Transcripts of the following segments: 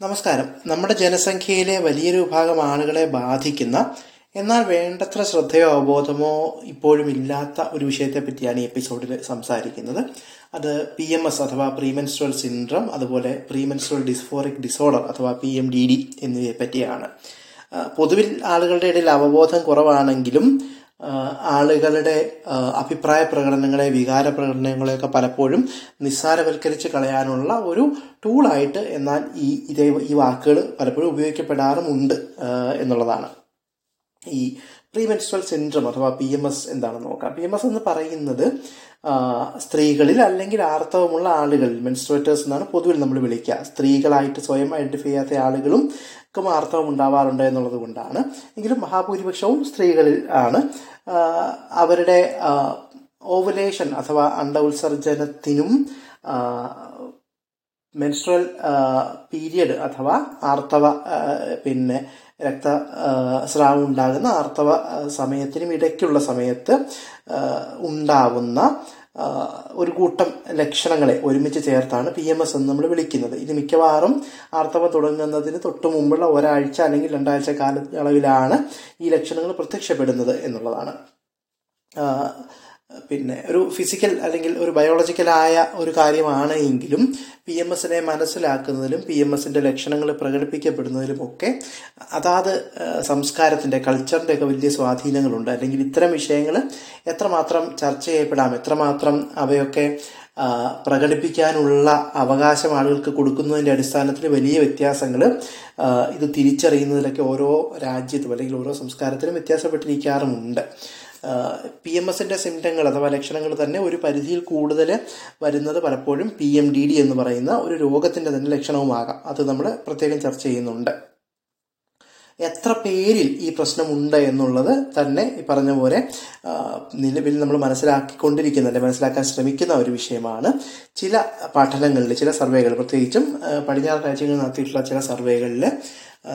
നമസ്കാരം. നമ്മുടെ ജനസംഖ്യയിലെ വലിയൊരു വിഭാഗം ആളുകളെ ബാധിക്കുന്ന എന്നാൽ വേണ്ടത്ര ശ്രദ്ധയോ അവബോധമോ ഇപ്പോഴും ഇല്ലാത്ത ഒരു വിഷയത്തെ പറ്റിയാണ് ഈ എപ്പിസോഡിൽ സംസാരിക്കുന്നത്. അത് പി എം എസ് അഥവാ പ്രീമെൻസ്ട്രൽ സിൻഡ്രം അതുപോലെ പ്രീമെൻസ്ട്രൽ ഡിസ്ഫോറിക് ഡിസോർഡർ അഥവാ പി എം ഡി ഡി എന്നിവയെ പറ്റിയാണ് പൊതുവിൽ ആളുകളുടെ ഇടയിൽ അവബോധം കുറവാണെങ്കിലും ആളുകളുടെ അഭിപ്രായ പ്രകടനങ്ങളെ വികാര പ്രകടനങ്ങളെയൊക്കെ പലപ്പോഴും നിസ്സാരവൽക്കരിച്ച് കളയാനുള്ള ഒരു ടൂളായിട്ട് എന്നാൽ ഈ ഇതേ ഈ വാക്കുകൾ പലപ്പോഴും ഉപയോഗിക്കപ്പെടാറുമുണ്ട് എന്നുള്ളതാണ്. ഈ പ്രീമെൻസ്ട്രൽ സിൻഡ്രം അഥവാ പി എം എസ് എന്താണെന്ന് നോക്കാം. പി എം എസ് എന്ന് പറയുന്നത് സ്ത്രീകളിൽ അല്ലെങ്കിൽ ആർത്തവമുള്ള ആളുകളിൽ മെൻസ്ട്രേറ്റേഴ്സ് എന്നാണ് പൊതുവിൽ നമ്മൾ വിളിക്കുക. സ്ത്രീകളായിട്ട് സ്വയം ഐഡന്റിഫൈ ചെയ്യാത്ത ആളുകളും ഒക്കെ ആർത്തവം ഉണ്ടാവാറുണ്ട് എന്നുള്ളത് കൊണ്ടാണ്. എങ്കിലും മഹാഭൂരിപക്ഷവും സ്ത്രീകളിൽ ആണ്. അവരുടെ ഓവുലേഷൻ അഥവാ അണ്ട ഉത്സർജനത്തിനും മെൻസ്ട്രൽ പീരിയഡ് അഥവാ ആർത്തവ പിന്നെ രക്ത സ്രാവം ഉണ്ടാകുന്ന ആർത്തവ സമയത്തിനും ഇടയ്ക്കുള്ള സമയത്ത് ഉണ്ടാവുന്ന ഒരു കൂട്ടം ലക്ഷണങ്ങളെ ഒരുമിച്ച് ചേർത്താണ് പി എം എസ് എന്ന് നമ്മൾ വിളിക്കുന്നത്. ഇത് മിക്കവാറും ആർത്തവം തുടങ്ങുന്നതിന് തൊട്ട് മുമ്പുള്ള ഒരാഴ്ച അല്ലെങ്കിൽ രണ്ടാഴ്ച കാലയളവിലാണ് ഈ ലക്ഷണങ്ങൾ പ്രത്യക്ഷപ്പെടുന്നത് എന്നുള്ളതാണ്. പിന്നെ ഒരു ഫിസിക്കൽ അല്ലെങ്കിൽ ഒരു ബയോളജിക്കലായ ഒരു കാര്യമാണ് എങ്കിലും പി എം എസിനെ മനസ്സിലാക്കുന്നതിലും പി എം എസിന്റെ ലക്ഷണങ്ങൾ പ്രകടിപ്പിക്കപ്പെടുന്നതിലും ഒക്കെ അതാത് സംസ്കാരത്തിന്റെ കൾച്ചറിന്റെ ഒക്കെ വലിയ സ്വാധീനങ്ങളുണ്ട്. അല്ലെങ്കിൽ ഇത്തരം വിഷയങ്ങൾ എത്രമാത്രം ചർച്ച ചെയ്യപ്പെടാം എത്രമാത്രം അവയൊക്കെ പ്രകടിപ്പിക്കാനുള്ള അവകാശം ആളുകൾക്ക് കൊടുക്കുന്നതിന്റെ അടിസ്ഥാനത്തിൽ വലിയ വ്യത്യാസങ്ങൾ ഇത് തിരിച്ചറിയുന്നതിലൊക്കെ ഓരോ രാജ്യത്തും അല്ലെങ്കിൽ ഓരോ സംസ്കാരത്തിലും വ്യത്യാസപ്പെട്ടിരിക്കാറുമുണ്ട്. പി എം എസിന്റെ സിംറ്റങ്ങൾ അഥവാ ലക്ഷണങ്ങൾ തന്നെ ഒരു പരിധിയിൽ കൂടുതൽ വരുന്നത് പലപ്പോഴും പി എം ഡി ഡി എന്ന് പറയുന്ന ഒരു രോഗത്തിന്റെ തന്നെ ലക്ഷണവുമാകാം. അത് നമ്മൾ പ്രത്യേകം ചർച്ച ചെയ്യുന്നുണ്ട്. എത്ര പേരിൽ ഈ പ്രശ്നമുണ്ട് എന്നുള്ളത് തന്നെ ഈ പറഞ്ഞ പോലെ നിലവിൽ നമ്മൾ മനസ്സിലാക്കിക്കൊണ്ടിരിക്കുന്ന അല്ലെ മനസ്സിലാക്കാൻ ശ്രമിക്കുന്ന ഒരു വിഷയമാണ്. ചില പഠനങ്ങളിൽ ചില സർവേകൾ പ്രത്യേകിച്ചും പടിഞ്ഞാറ് രാജ്യങ്ങളിൽ നടത്തിയിട്ടുള്ള ചില സർവേകളിൽ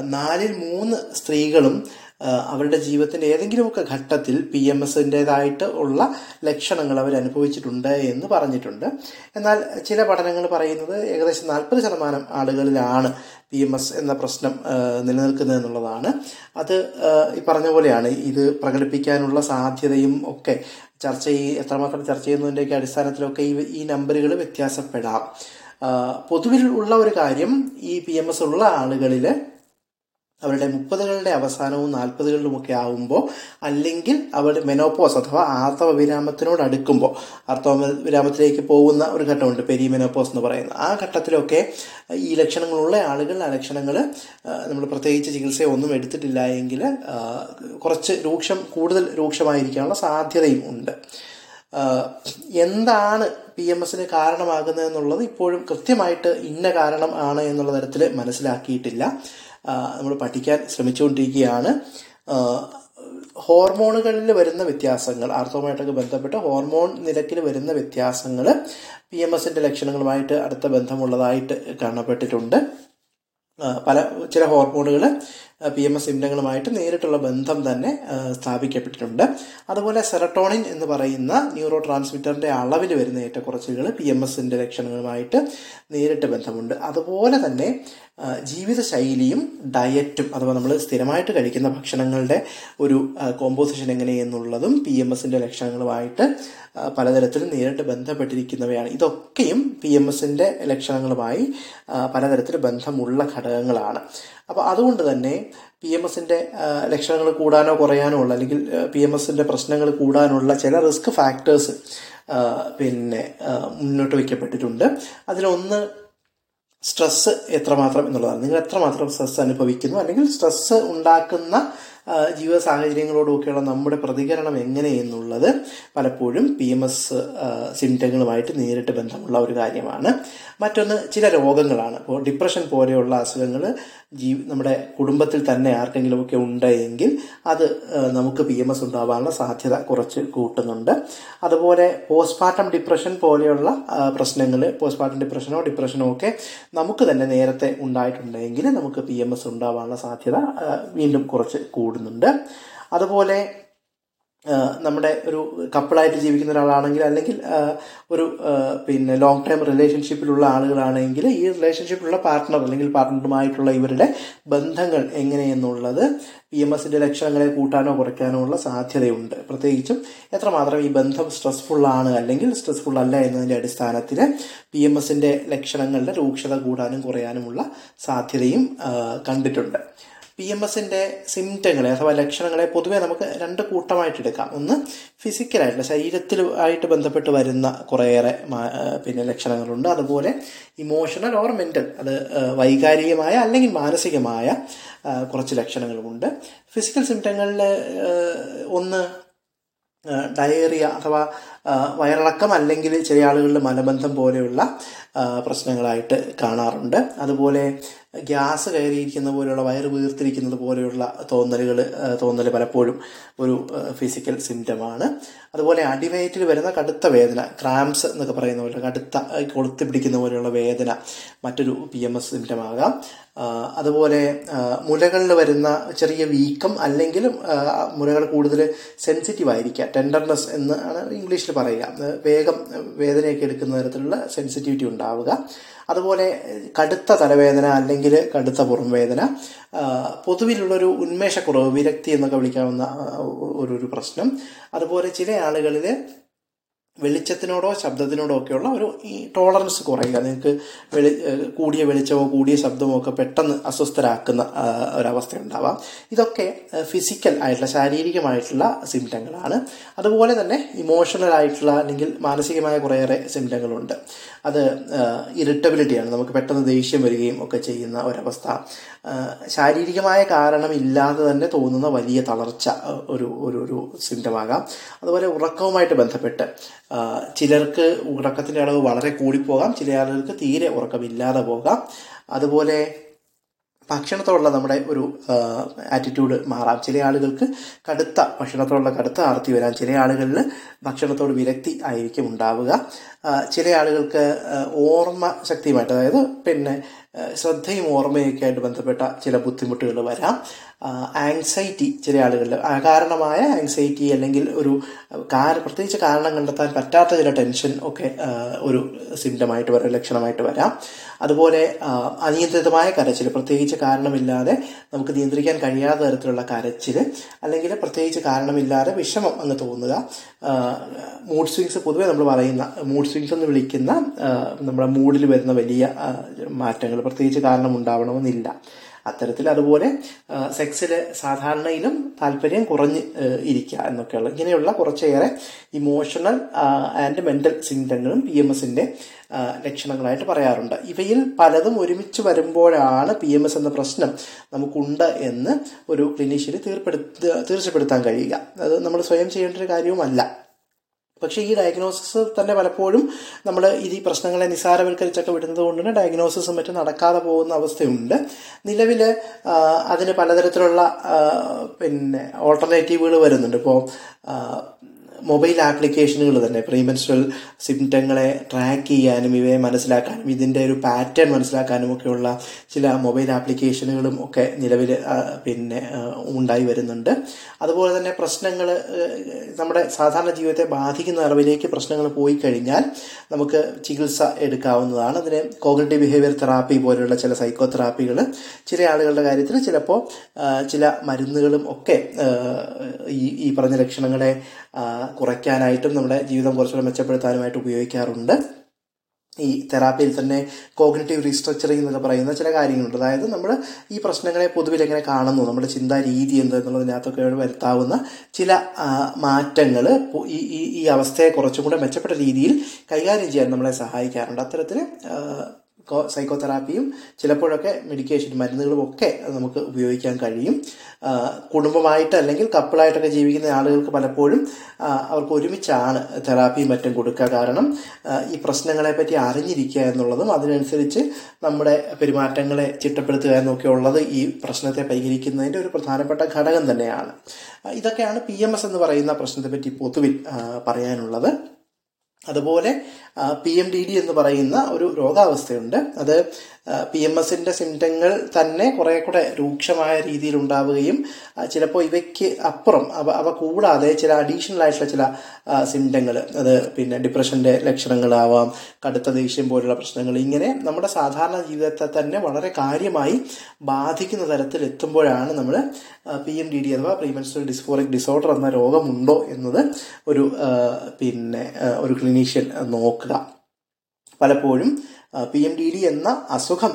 നാലിൽ മൂന്ന് സ്ത്രീകളും അവരുടെ ജീവിതത്തിന്റെ ഏതെങ്കിലുമൊക്കെ ഘട്ടത്തിൽ പി എം എസിന്റെതായിട്ട് ഉള്ള ലക്ഷണങ്ങൾ അവർ അനുഭവിച്ചിട്ടുണ്ട് എന്ന് പറഞ്ഞിട്ടുണ്ട്. എന്നാൽ ചില പഠനങ്ങൾ പറയുന്നത് ഏകദേശം നാൽപ്പത് ശതമാനം ആളുകളിലാണ് പി എം എസ് എന്ന പ്രശ്നം നിലനിൽക്കുന്നത് എന്നുള്ളതാണ്. അത് ഈ പറഞ്ഞ പോലെയാണ്. ഇത് പ്രകടിപ്പിക്കാനുള്ള സാധ്യതയും ഒക്കെ ചർച്ച ചെയ്യ എത്രമാത്രം ചർച്ച ചെയ്യുന്നതിന്റെയൊക്കെ അടിസ്ഥാനത്തിലൊക്കെ ഈ ഈ നമ്പറുകൾ വ്യത്യാസപ്പെടാം. പൊതുവിൽ ഉള്ള ഒരു കാര്യം ഈ പി എം എസ് ഉള്ള ആളുകളിൽ അവരുടെ മുപ്പതുകളുടെ അവസാനവും നാൽപ്പതുകളിലുമൊക്കെ ആവുമ്പോൾ അല്ലെങ്കിൽ അവരുടെ മെനോപ്പോസ് അഥവാ ആർത്തവ വിരാമത്തിനോട് അടുക്കുമ്പോൾ ആർത്തവ വിരാമത്തിലേക്ക് പോകുന്ന ഒരു ഘട്ടമുണ്ട് പെരി മെനോപ്പോസ് എന്ന് പറയുന്നത്. ആ ഘട്ടത്തിലൊക്കെ ഈ ലക്ഷണങ്ങളുള്ള ആളുകൾ ആ ലക്ഷണങ്ങൾ നമ്മൾ പ്രത്യേകിച്ച് ചികിത്സയൊന്നും എടുത്തിട്ടില്ല എങ്കിൽ കുറച്ച് രൂക്ഷം കൂടുതൽ രൂക്ഷമായിരിക്കാനുള്ള സാധ്യതയും ഉണ്ട്. എന്താണ് പി എം എസിന് കാരണമാകുന്നത് എന്നുള്ളത് ഇപ്പോഴും കൃത്യമായിട്ട് ഇന്ന കാരണം ആണ് എന്നുള്ള തരത്തിൽ മനസ്സിലാക്കിയിട്ടില്ല. നമ്മൾ പഠിക്കാൻ ശ്രമിച്ചുകൊണ്ടിരിക്കുകയാണ്. ഹോർമോണുകളിൽ വരുന്ന വ്യത്യാസങ്ങൾ ആർത്തവുമായിട്ടൊക്കെ ബന്ധപ്പെട്ട് ഹോർമോൺ നിരക്കിൽ വരുന്ന വ്യത്യാസങ്ങൾ പി എം എസിന്റെ ലക്ഷണങ്ങളുമായിട്ട് അടുത്ത ബന്ധമുള്ളതായിട്ട് കാണപ്പെട്ടിട്ടുണ്ട്. പല ചില ഹോർമോണുകൾ പി എം എസ് സിംറ്റങ്ങളുമായിട്ട് നേരിട്ടുള്ള ബന്ധം തന്നെ സ്ഥാപിക്കപ്പെട്ടിട്ടുണ്ട്. അതുപോലെ സെറട്ടോണിൻ എന്ന് പറയുന്ന ന്യൂറോ ട്രാൻസ്മിറ്ററിന്റെ അളവിൽ വരുന്ന ഏറ്റക്കുറച്ചുകൾ പി എം എസിന്റെ ലക്ഷണങ്ങളുമായിട്ട് നേരിട്ട് ബന്ധമുണ്ട്. അതുപോലെ തന്നെ ജീവിതശൈലിയും ഡയറ്റും അഥവാ നമ്മൾ സ്ഥിരമായിട്ട് കഴിക്കുന്ന ഭക്ഷണങ്ങളുടെ ഒരു കോമ്പോസിഷൻ എങ്ങനെയെന്നുള്ളതും പി എം എസിന്റെ ലക്ഷണങ്ങളുമായിട്ട് പലതരത്തിൽ നേരിട്ട് ബന്ധപ്പെട്ടിരിക്കുന്നവയാണ്. ഇതൊക്കെയും പി എം എസിന്റെ ലക്ഷണങ്ങളുമായി പലതരത്തിൽ ബന്ധമുള്ള ഘടകങ്ങളാണ്. അപ്പോൾ അതുകൊണ്ട് തന്നെ പി എം എസിന്റെ ലക്ഷണങ്ങൾ കൂടാനോ കുറയാനോ ഉള്ള അല്ലെങ്കിൽ പി എം എസിന്റെ പ്രശ്നങ്ങൾ കൂടാനുള്ള ചില റിസ്ക് ഫാക്ടേഴ്സ് പിന്നെ മുന്നോട്ട് വയ്ക്കപ്പെട്ടിട്ടുണ്ട്. അതിലൊന്ന് സ്ട്രെസ് എത്രമാത്രം എന്നുള്ളതാണ്. നിങ്ങൾ എത്രമാത്രം സ്ട്രെസ് അനുഭവിക്കുന്നു അല്ലെങ്കിൽ സ്ട്രെസ് ഉണ്ടാക്കുന്ന ജീവിത സാഹചര്യങ്ങളോടൊക്കെയുള്ള നമ്മുടെ പ്രതികരണം എങ്ങനെയെന്നുള്ളത് പലപ്പോഴും പി എം എസ് സിംറ്റങ്ങളുമായിട്ട് നേരിട്ട് ബന്ധമുള്ള ഒരു കാര്യമാണ്. മറ്റൊന്ന് ചില രോഗങ്ങളാണ്. ഇപ്പോൾ ഡിപ്രഷൻ പോലെയുള്ള അസുഖങ്ങൾ ജീ നമ്മുടെ കുടുംബത്തിൽ തന്നെ ആർക്കെങ്കിലുമൊക്കെ ഉണ്ടെങ്കിൽ അത് നമുക്ക് പി എം എസ് ഉണ്ടാവാനുള്ള സാധ്യത കുറച്ച് കൂട്ടുന്നുണ്ട്. അതുപോലെ പോസ്റ്റ്മോർട്ടം ഡിപ്രഷൻ പോലെയുള്ള പ്രശ്നങ്ങൾ പോസ്റ്റ്മോർട്ടം ഡിപ്രഷനോ ഡിപ്രഷനോ ഒക്കെ നമുക്ക് തന്നെ നേരത്തെ ഉണ്ടായിട്ടുണ്ടെങ്കിൽ നമുക്ക് പി എം എസ് ഉണ്ടാവാനുള്ള സാധ്യത വീണ്ടും കുറച്ച് കൂടുന്നുണ്ട്. അതുപോലെ നമ്മുടെ ഒരു കപ്പിളായിട്ട് ജീവിക്കുന്ന ഒരാളാണെങ്കിൽ അല്ലെങ്കിൽ ഒരു പിന്നെ ലോങ് ടൈം റിലേഷൻഷിപ്പിലുള്ള ആളുകളാണെങ്കിൽ ഈ റിലേഷൻഷിപ്പിലുള്ള പാർട്ട്ണർ അല്ലെങ്കിൽ പാർട്ട്ണറുമായിട്ടുള്ള ഇവരുടെ ബന്ധങ്ങൾ എങ്ങനെയെന്നുള്ളത് പി എം എസിന്റെ ലക്ഷണങ്ങളെ കൂട്ടാനോ കുറയ്ക്കാനോ ഉള്ള സാധ്യതയുണ്ട്. പ്രത്യേകിച്ചും എത്രമാത്രം ഈ ബന്ധം സ്ട്രെസ്ഫുൾ ആണ് അല്ലെങ്കിൽ സ്ട്രെസ്ഫുൾ അല്ല എന്നതിന്റെ അടിസ്ഥാനത്തിൽ പി എം എസിന്റെ ലക്ഷണങ്ങളുടെ രൂക്ഷത കൂടാനും കുറയാനുമുള്ള സാധ്യതയും കണ്ടിട്ടുണ്ട്. പി എം എസിന്റെ സിംറ്റങ്ങളെ അഥവാ ലക്ഷണങ്ങളെ പൊതുവെ നമുക്ക് രണ്ട് കൂട്ടമായിട്ട് എടുക്കാം. ഒന്ന് ഫിസിക്കലായിട്ടുള്ള ശരീരത്തിൽ ആയിട്ട് ബന്ധപ്പെട്ട് വരുന്ന കുറേയേറെ പിന്നെ ലക്ഷണങ്ങളുണ്ട്. അതുപോലെ ഇമോഷണൽ ഓർ മെന്റൽ അത് വൈകാരികമായ അല്ലെങ്കിൽ മാനസികമായ കുറച്ച് ലക്ഷണങ്ങളുമുണ്ട്. ഫിസിക്കൽ സിംറ്റങ്ങളിൽ ഒന്ന് ഡയേറിയ അഥവാ വയറിളക്കം അല്ലെങ്കിൽ ചില ആളുകളിൽ മലബന്ധം പോലെയുള്ള പ്രശ്നങ്ങളായിട്ട് കാണാറുണ്ട്. അതുപോലെ ഗ്യാസ് കയറിയിരിക്കുന്ന പോലെയുള്ള വയറ് വീർത്തിരിക്കുന്നത് പോലെയുള്ള തോന്നലുകൾ തോന്നൽ പലപ്പോഴും ഒരു ഫിസിക്കൽ സിംറ്റമാണ് അതുപോലെ അടിവയറ്റിൽ വരുന്ന കടുത്ത വേദന ക്രാംസ് എന്നൊക്കെ പറയുന്ന പോലെ കടുത്ത കൊളുത്തി പിടിക്കുന്ന പോലെയുള്ള വേദന മറ്റൊരു പി എം എസ് സിംറ്റമാകാം അതുപോലെ മുലകളിൽ വരുന്ന ചെറിയ വീക്കം അല്ലെങ്കിൽ മുലകൾ കൂടുതൽ സെൻസിറ്റീവ് ആയിരിക്കുക ടെൻഡർനെസ് എന്നാണ് ആണ് ഇംഗ്ലീഷിൽ പറയുക. വേഗം വേദനയൊക്കെ എടുക്കുന്ന തരത്തിലുള്ള സെൻസിറ്റിവിറ്റി ഉണ്ടാവുക. അതുപോലെ കടുത്ത തലവേദന അല്ലെങ്കിൽ കടുത്ത പുറംവേദന പൊതുവിലുള്ളൊരു ഉന്മേഷക്കുറവ് വിരക്തി എന്നൊക്കെ വിളിക്കാവുന്ന ഒരു ഒരു പ്രശ്നം. അതുപോലെ ചില ആളുകളിൽ വെളിച്ചത്തിനോടോ ശബ്ദത്തിനോടോ ഒക്കെയുള്ള ഒരു ഈ ടോളറൻസ് കുറയുക. നിങ്ങൾക്ക് വെളി കൂടിയ വെളിച്ചമോ കൂടിയ ശബ്ദമോ ഒക്കെ പെട്ടെന്ന് അസ്വസ്ഥരാക്കുന്ന ഒരവസ്ഥ ഉണ്ടാവാം. ഇതൊക്കെ ഫിസിക്കൽ ആയിട്ടുള്ള ശാരീരികമായിട്ടുള്ള സിംറ്റങ്ങളാണ് അതുപോലെ തന്നെ ഇമോഷണൽ ആയിട്ടുള്ള അല്ലെങ്കിൽ മാനസികമായ കുറേയേറെ സിംറ്റങ്ങളുണ്ട് അത് ഇറിറ്റബിലിറ്റിയാണ്. നമുക്ക് പെട്ടെന്ന് ദേഷ്യം വരികയും ഒക്കെ ചെയ്യുന്ന ഒരവസ്ഥ. ശാരീരികമായ കാരണമില്ലാതെ തന്നെ തോന്നുന്ന വലിയ തളർച്ച ഒരു ഒരു ഒരു സിംറ്റമാകാം. അതുപോലെ ഉറക്കവുമായിട്ട് ബന്ധപ്പെട്ട് ചിലർക്ക് ഉറക്കത്തിന്റെ അളവ് വളരെ കൂടിപ്പോകാം. ചില ആളുകൾക്ക് തീരെ ഉറക്കമില്ലാതെ പോകാം. അതുപോലെ ഭക്ഷണത്തോടുള്ള നമ്മുടെ ഒരു ആറ്റിറ്റ്യൂഡ് മാറാം. ചില ആളുകൾക്ക് കടുത്ത ഭക്ഷണത്തോടുള്ള കടുത്ത ആർത്തി വരാം. ചില ആളുകളിൽ ഭക്ഷണത്തോട് വിരക്തി ആയിരിക്കും ഉണ്ടാവുക. ചില ആളുകൾക്ക് ഓർമ്മ ശക്തിയുമായിട്ട് അതായത് പിന്നെ ശ്രദ്ധയും ഓർമ്മയൊക്കെ ആയിട്ട് ബന്ധപ്പെട്ട ചില ബുദ്ധിമുട്ടുകൾ വരാം. ആങ്സൈറ്റി ചില ആളുകളിൽ അകാരണമായ ആങ്സൈറ്റി അല്ലെങ്കിൽ ഒരു കാര പ്രത്യേകിച്ച് കാരണം കണ്ടെത്താൻ പറ്റാത്ത ചില ടെൻഷൻ ഒക്കെ ഒരു സിംറ്റമായിട്ട് വരാം ലക്ഷണമായിട്ട് വരാം. അതുപോലെ അനിയന്ത്രിതമായ കരച്ചിൽ പ്രത്യേകിച്ച് കാരണമില്ലാതെ നമുക്ക് നിയന്ത്രിക്കാൻ കഴിയാത്ത തരത്തിലുള്ള കരച്ചിൽ അല്ലെങ്കിൽ പ്രത്യേകിച്ച് കാരണമില്ലാതെ വിഷമം എന്ന് തോന്നുക. മൂഡ് സ്വിങ്സ് പൊതുവെ നമ്മൾ പറയുന്ന മൂഡ് സ്വിങ്സ് എന്ന് വിളിക്കുന്ന നമ്മുടെ മൂഡിൽ വരുന്ന വലിയ മാറ്റങ്ങൾ പ്രത്യേകിച്ച് കാരണം ഉണ്ടാവണമെന്നില്ല അത്തരത്തിൽ അതുപോലെ സെക്സിൽ സാധാരണയിലും താല്പര്യം കുറഞ്ഞ് ഇരിക്കുക എന്നൊക്കെയുള്ള ഇങ്ങനെയുള്ള കുറച്ചേറെ ഇമോഷണൽ ആൻഡ് മെന്റൽ സിംറ്റങ്ങളും പി എം എസിന്റെ ലക്ഷണങ്ങളായിട്ട് പറയാറുണ്ട്. ഇവയിൽ പലതും ഒരുമിച്ച് വരുമ്പോഴാണ് പി എം എസ് എന്ന പ്രശ്നം നമുക്കുണ്ട് എന്ന് ഒരു ക്ലിനീഷ്യന് തീർപ്പെടുത്ത തീർച്ചപ്പെടുത്താൻ കഴിയുക. അത് നമ്മൾ സ്വയം ചെയ്യേണ്ട ഒരു കാര്യവുമല്ല. പക്ഷേ ഈ ഡയഗ്നോസിസ് തന്നെ പലപ്പോഴും നമ്മൾ ഈ പ്രശ്നങ്ങളെ നിസാരവൽക്കരിച്ചൊക്കെ വിടുന്നത് കൊണ്ട് തന്നെ ഡയഗ്നോസിസും മറ്റും നടക്കാതെ പോകുന്ന അവസ്ഥയുണ്ട്. നിലവിൽ അതിന് പലതരത്തിലുള്ള പിന്നെ ഓൾട്ടർനേറ്റീവുകൾ വരുന്നുണ്ട്. ഇപ്പോൾ മൊബൈൽ ആപ്ലിക്കേഷനുകൾ തന്നെ. പ്രീമെൻസ്ട്രൽ സിംറ്റങ്ങളെ ട്രാക്ക് ചെയ്യാനും ഇവയെ മനസ്സിലാക്കാനും ഇതിന്റെ ഒരു പാറ്റേൺ മനസ്സിലാക്കാനും ഒക്കെയുള്ള ചില മൊബൈൽ ആപ്ലിക്കേഷനുകളും ഒക്കെ നിലവിൽ പിന്നെ ഉണ്ടായി വരുന്നുണ്ട്. അതുപോലെ തന്നെ പ്രശ്നങ്ങൾ നമ്മുടെ സാധാരണ ജീവിതത്തെ ബാധിക്കുന്ന അറിവിലേക്ക് പ്രശ്നങ്ങൾ പോയി കഴിഞ്ഞാൽ നമുക്ക് ചികിത്സ എടുക്കാവുന്നതാണ്. അതിന് കോഗ്നേറ്റീവ് ബിഹേവിയർ തെറാപ്പി പോലെയുള്ള ചില സൈക്കോ തെറാപ്പികൾ ചില ആളുകളുടെ കാര്യത്തിൽ ചിലപ്പോൾ ചില മരുന്നുകളും ഒക്കെ ഈ ഈ പറഞ്ഞ ലക്ഷണങ്ങളെ കുറയ്ക്കാനായിട്ടും നമ്മുടെ ജീവിതം കുറച്ചുകൂടെ മെച്ചപ്പെടുത്താനുമായിട്ട് ഉപയോഗിക്കാറുണ്ട്. ഈ തെറാപ്പിയിൽ തന്നെ കോഗ്നറ്റീവ് റീസ്ട്രക്ചറിങ് എന്നൊക്കെ പറയുന്ന ചില കാര്യങ്ങളുണ്ട്. അതായത് നമ്മൾ ഈ പ്രശ്നങ്ങളെ പൊതുവിൽ എങ്ങനെ കാണുന്നു നമ്മുടെ ചിന്താ രീതി എന്ത് എന്നുള്ളതിനകത്തൊക്കെ വരുത്താവുന്ന ചില മാറ്റങ്ങൾ ഈ ഈ അവസ്ഥയെ കുറച്ചും കൂടെ മെച്ചപ്പെട്ട രീതിയിൽ കൈകാര്യം ചെയ്യാൻ നമ്മളെ സഹായിക്കാറുണ്ട്. അത്തരത്തിൽ സൈക്കോ തെറാപ്പിയും ചിലപ്പോഴൊക്കെ മെഡിക്കേഷൻ മരുന്നുകളും ഒക്കെ നമുക്ക് ഉപയോഗിക്കാൻ കഴിയും. കുടുംബമായിട്ട് അല്ലെങ്കിൽ കപ്പിളായിട്ടൊക്കെ ജീവിക്കുന്ന ആളുകൾക്ക് പലപ്പോഴും അവർക്ക് ഒരുമിച്ചാണ് തെറാപ്പിയും മറ്റും കൊടുക്കുക. കാരണം ഈ പ്രശ്നങ്ങളെ പറ്റി അറിഞ്ഞിരിക്കുക എന്നുള്ളതും അതിനനുസരിച്ച് നമ്മുടെ പെരുമാറ്റങ്ങളെ ചിട്ടപ്പെടുത്തുക എന്നൊക്കെ ഉള്ളത് ഈ പ്രശ്നത്തെ പരിഹരിക്കുന്നതിന്റെ ഒരു പ്രധാനപ്പെട്ട ഘടകം തന്നെയാണ്. ഇതൊക്കെയാണ് പി എന്ന് പറയുന്ന പ്രശ്നത്തെ പറ്റി പൊതുവിൽ പറയാനുള്ളത്. അതുപോലെ പി എം ഡി ഡി എന്ന് പറയുന്ന ഒരു രോഗാവസ്ഥയുണ്ട്. അത് പി എം എസിന്റെ സിംറ്റങ്ങൾ തന്നെ കുറെ കൂടെ രൂക്ഷമായ രീതിയിൽ ഉണ്ടാവുകയും ചിലപ്പോൾ ഇവയ്ക്ക് അപ്പുറം അവ അവ കൂടാതെ ചില അഡീഷണൽ ആയിട്ടുള്ള ചില സിംറ്റങ്ങൾ അത് പിന്നെ ഡിപ്രഷന്റെ ലക്ഷണങ്ങളാവാം കടുത്ത ദേഷ്യം പോലുള്ള പ്രശ്നങ്ങൾ ഇങ്ങനെ നമ്മുടെ സാധാരണ ജീവിതത്തെ തന്നെ വളരെ കാര്യമായി ബാധിക്കുന്ന തരത്തിൽ എത്തുമ്പോഴാണ് നമ്മൾ പി എം ഡി ഡി അഥവാ പ്രീമെൻസ്ട്രൽ ഡിസ്ഫോറിക് ഡിസോർഡർ എന്ന രോഗമുണ്ടോ എന്നത് ഒരു പിന്നെ ഒരു ക്ലിനീഷ്യൻ നോക്കുക. പലപ്പോഴും പി എം ഡി ഡി എന്ന അസുഖം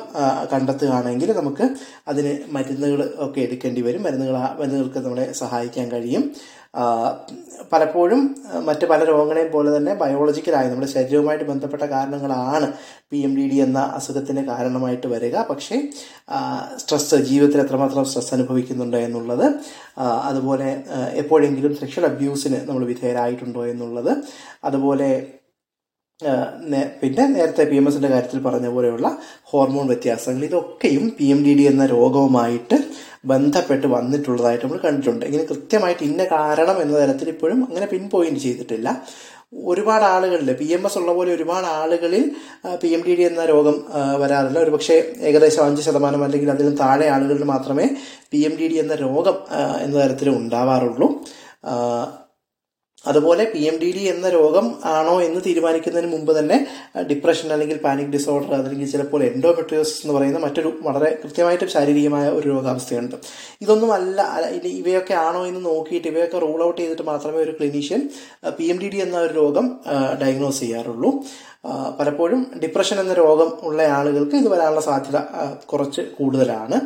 കണ്ടെത്തുകയാണെങ്കിൽ നമുക്ക് അതിന് മരുന്നുകൾ ഒക്കെ എടുക്കേണ്ടി വരും. മരുന്നുകൾ മരുന്നുകൾക്ക് നമ്മളെ സഹായിക്കാൻ കഴിയും. പലപ്പോഴും മറ്റ് പല രോഗങ്ങളെയും പോലെ തന്നെ ബയോളജിക്കലായി നമ്മുടെ ശരീരവുമായിട്ട് ബന്ധപ്പെട്ട കാരണങ്ങളാണ് പി എം ഡി ഡി എന്ന അസുഖത്തിന് കാരണമായിട്ട് വരിക. പക്ഷേ സ്ട്രെസ് ജീവിതത്തിൽ എത്രമാത്രം സ്ട്രെസ് അനുഭവിക്കുന്നുണ്ടോ എന്നുള്ളത് അതുപോലെ എപ്പോഴെങ്കിലും സെക്ഷൽ അബ്യൂസിന് നമ്മൾ വിധേയരായിട്ടുണ്ടോ എന്നുള്ളത് അതുപോലെ പിന്നെ നേരത്തെ പി എം എസിന്റെ കാര്യത്തിൽ പറഞ്ഞ പോലെയുള്ള ഹോർമോൺ വ്യത്യാസങ്ങൾ ഇതൊക്കെയും പി എം ഡി ഡി എന്ന രോഗവുമായിട്ട് ബന്ധപ്പെട്ട് വന്നിട്ടുള്ളതായിട്ട് നമ്മൾ കണ്ടിട്ടുണ്ട്. ഇങ്ങനെ കൃത്യമായിട്ട് ഇന്ന കാരണം എന്ന തരത്തിൽ ഇപ്പോഴും അങ്ങനെ പിൻ പോയിന്റ് ചെയ്തിട്ടില്ല. ഒരുപാട് ആളുകളിൽ പി എം എസ് ഉള്ള പോലെ ഒരുപാട് ആളുകളിൽ പി എം ഡി ഡി എന്ന രോഗം വരാറില്ല. ഒരുപക്ഷെ ഏകദേശം അഞ്ച് ശതമാനം അല്ലെങ്കിൽ അതിലും താഴെ ആളുകളിൽ മാത്രമേ പി എം ഡി ഡി എന്ന രോഗം എന്ന തരത്തിൽ ഉണ്ടാവാറുള്ളൂ. അതുപോലെ പി എം ഡി ഡി എന്ന രോഗം ആണോ എന്ന് തീരുമാനിക്കുന്നതിന് മുമ്പ് തന്നെ ഡിപ്രഷൻ അല്ലെങ്കിൽ പാനിക് ഡിസോർഡർ അല്ലെങ്കിൽ ചിലപ്പോൾ എൻഡോമെട്രിയോസിസ് എന്ന് പറയുന്ന മറ്റൊരു വളരെ കൃത്യമായിട്ട് ശാരീരികമായ ഒരു രോഗാവസ്ഥയുണ്ട്. ഇതൊന്നും അല്ല ഇവയൊക്കെ ആണോ എന്ന് നോക്കിയിട്ട് ഇവയൊക്കെ റൂൾ ഔട്ട് ചെയ്തിട്ട് മാത്രമേ ഒരു clinician P M D D എന്ന ഒരു രോഗം ഡയഗ്നോസ് ചെയ്യാറുള്ളൂ. പലപ്പോഴും ഡിപ്രഷൻ എന്ന രോഗം ഉള്ള ആളുകൾക്ക് ഇത് വരാനുള്ള സാധ്യത കുറച്ച് കൂടുതലാണ്.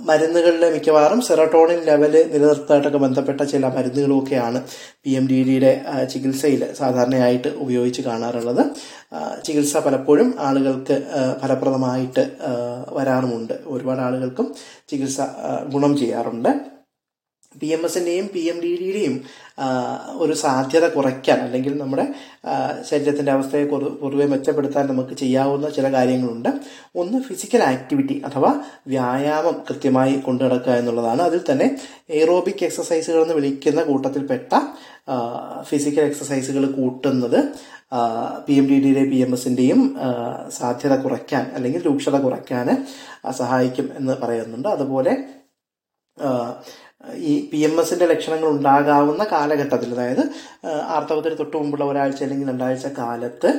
മരുന്നുകളിൽ മിക്കവാറും സെറട്ടോണിൻ ലെവൽ നിലനിർത്താനായിട്ടൊക്കെ ബന്ധപ്പെട്ട ചില മരുന്നുകളുമൊക്കെയാണ് പി എം ഡി ഡിയുടെ ചികിത്സയിൽ സാധാരണയായിട്ട് ഉപയോഗിച്ച് കാണാറുള്ളത്. ചികിത്സ പലപ്പോഴും ആളുകൾക്ക് ഫലപ്രദമായിട്ട് വരാറുമുണ്ട്. ഒരുപാട് ആളുകൾക്കും ചികിത്സ ഗുണം ചെയ്യാറുണ്ട്. പി എം എസിന്റെയും പി എം ഡി ഡിയുടെയും ഒരു സാധ്യത കുറയ്ക്കാൻ അല്ലെങ്കിൽ നമ്മുടെ ശരീരത്തിന്റെ അവസ്ഥയെ പൊതുവെ മെച്ചപ്പെടുത്താൻ നമുക്ക് ചെയ്യാവുന്ന ചില കാര്യങ്ങളുണ്ട്. ഒന്ന് ഫിസിക്കൽ ആക്ടിവിറ്റി അഥവാ വ്യായാമം കൃത്യമായി കൊണ്ടു നടക്കുക എന്നുള്ളതാണ്. അതിൽ തന്നെ എയ്റോബിക് എക്സസൈസുകൾ എന്ന് വിളിക്കുന്ന കൂട്ടത്തിൽപ്പെട്ട ഫിസിക്കൽ എക്സസൈസുകൾ കൂട്ടുന്നത് പി എം ഡി ഡിയുടെ പി എം എസിന്റെയും സാധ്യത കുറയ്ക്കാൻ അല്ലെങ്കിൽ രൂക്ഷത കുറയ്ക്കാൻ സഹായിക്കും എന്ന് പറയുന്നുണ്ട്. അതുപോലെ ഈ പി എം എസിന്റെ ലക്ഷണങ്ങൾ ഉണ്ടാകാവുന്ന കാലഘട്ടത്തിൽ അതായത് ആർത്തവത്തിന് തൊട്ട് മുമ്പുള്ള ഒരാഴ്ച അല്ലെങ്കിൽ രണ്ടാഴ്ച കാലത്ത്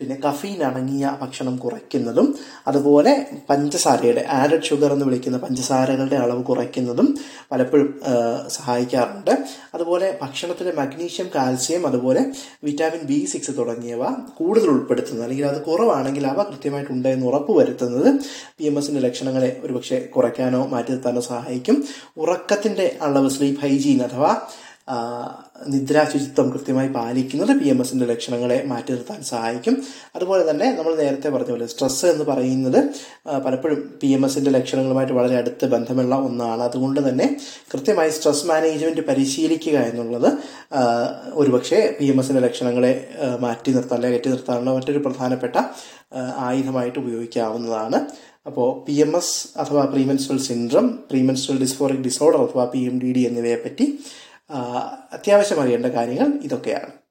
പിന്നെ കഫീൻ അടങ്ങിയ ഭക്ഷണം കുറയ്ക്കുന്നതും അതുപോലെ പഞ്ചസാരയുടെ ആഡഡ് ഷുഗർ എന്ന് വിളിക്കുന്ന പഞ്ചസാരകളുടെ അളവ് കുറയ്ക്കുന്നതും പലപ്പോഴും സഹായിക്കാറുണ്ട്. അതുപോലെ ഭക്ഷണത്തിലെ മഗ്നീഷ്യം കാൽസ്യം അതുപോലെ വിറ്റാമിൻ ബി സിക്സ് തുടങ്ങിയവ കൂടുതൽ ഉൾപ്പെടുത്തുന്നത് അല്ലെങ്കിൽ അത് കുറവാണെങ്കിൽ അവ കൃത്യമായിട്ടുണ്ട് എന്ന് ഉറപ്പ് വരുത്തുന്നത് പി എം എസിന്റെ ലക്ഷണങ്ങളെ ഒരുപക്ഷെ കുറയ്ക്കാനോ മാറ്റി നിർത്താനോ സഹായിക്കും. ഉറക്കത്തിന്റെ അളവ് സ്ലീപ്പ് ഹൈജീൻ അഥവാ നിദ്രാശുചിത്വം കൃത്യമായി പാലിക്കുന്നത് പി എം എസിന്റെ ലക്ഷണങ്ങളെ മാറ്റി നിർത്താൻ സഹായിക്കും. അതുപോലെ തന്നെ നമ്മൾ നേരത്തെ പറഞ്ഞ പോലെ സ്ട്രെസ് എന്ന് പറയുന്നത് പലപ്പോഴും പി എം എസിന്റെ ലക്ഷണങ്ങളുമായിട്ട് വളരെ അടുത്ത് ബന്ധമുള്ള ഒന്നാണ്. അതുകൊണ്ട് തന്നെ കൃത്യമായി സ്ട്രെസ് മാനേജ്മെന്റ് പരിശീലിക്കുക എന്നുള്ളത് ഒരുപക്ഷെ പി എം എസിന്റെ ലക്ഷണങ്ങളെ മാറ്റി നിർത്താൻ അല്ലെങ്കിൽ കയറ്റി നിർത്താനുള്ള മറ്റൊരു പ്രധാനപ്പെട്ട ആയുധമായിട്ട് ഉപയോഗിക്കാവുന്നതാണ്. അപ്പോൾ പി എം എസ് അഥവാ premenstrual syndrome premenstrual dysphoric disorder അഥവാ പി എം ഡി ഡി എന്നിവയെ പറ്റി അത്യാവശ്യം അറിയേണ്ട കാര്യങ്ങൾ ഇതൊക്കെയാണ്.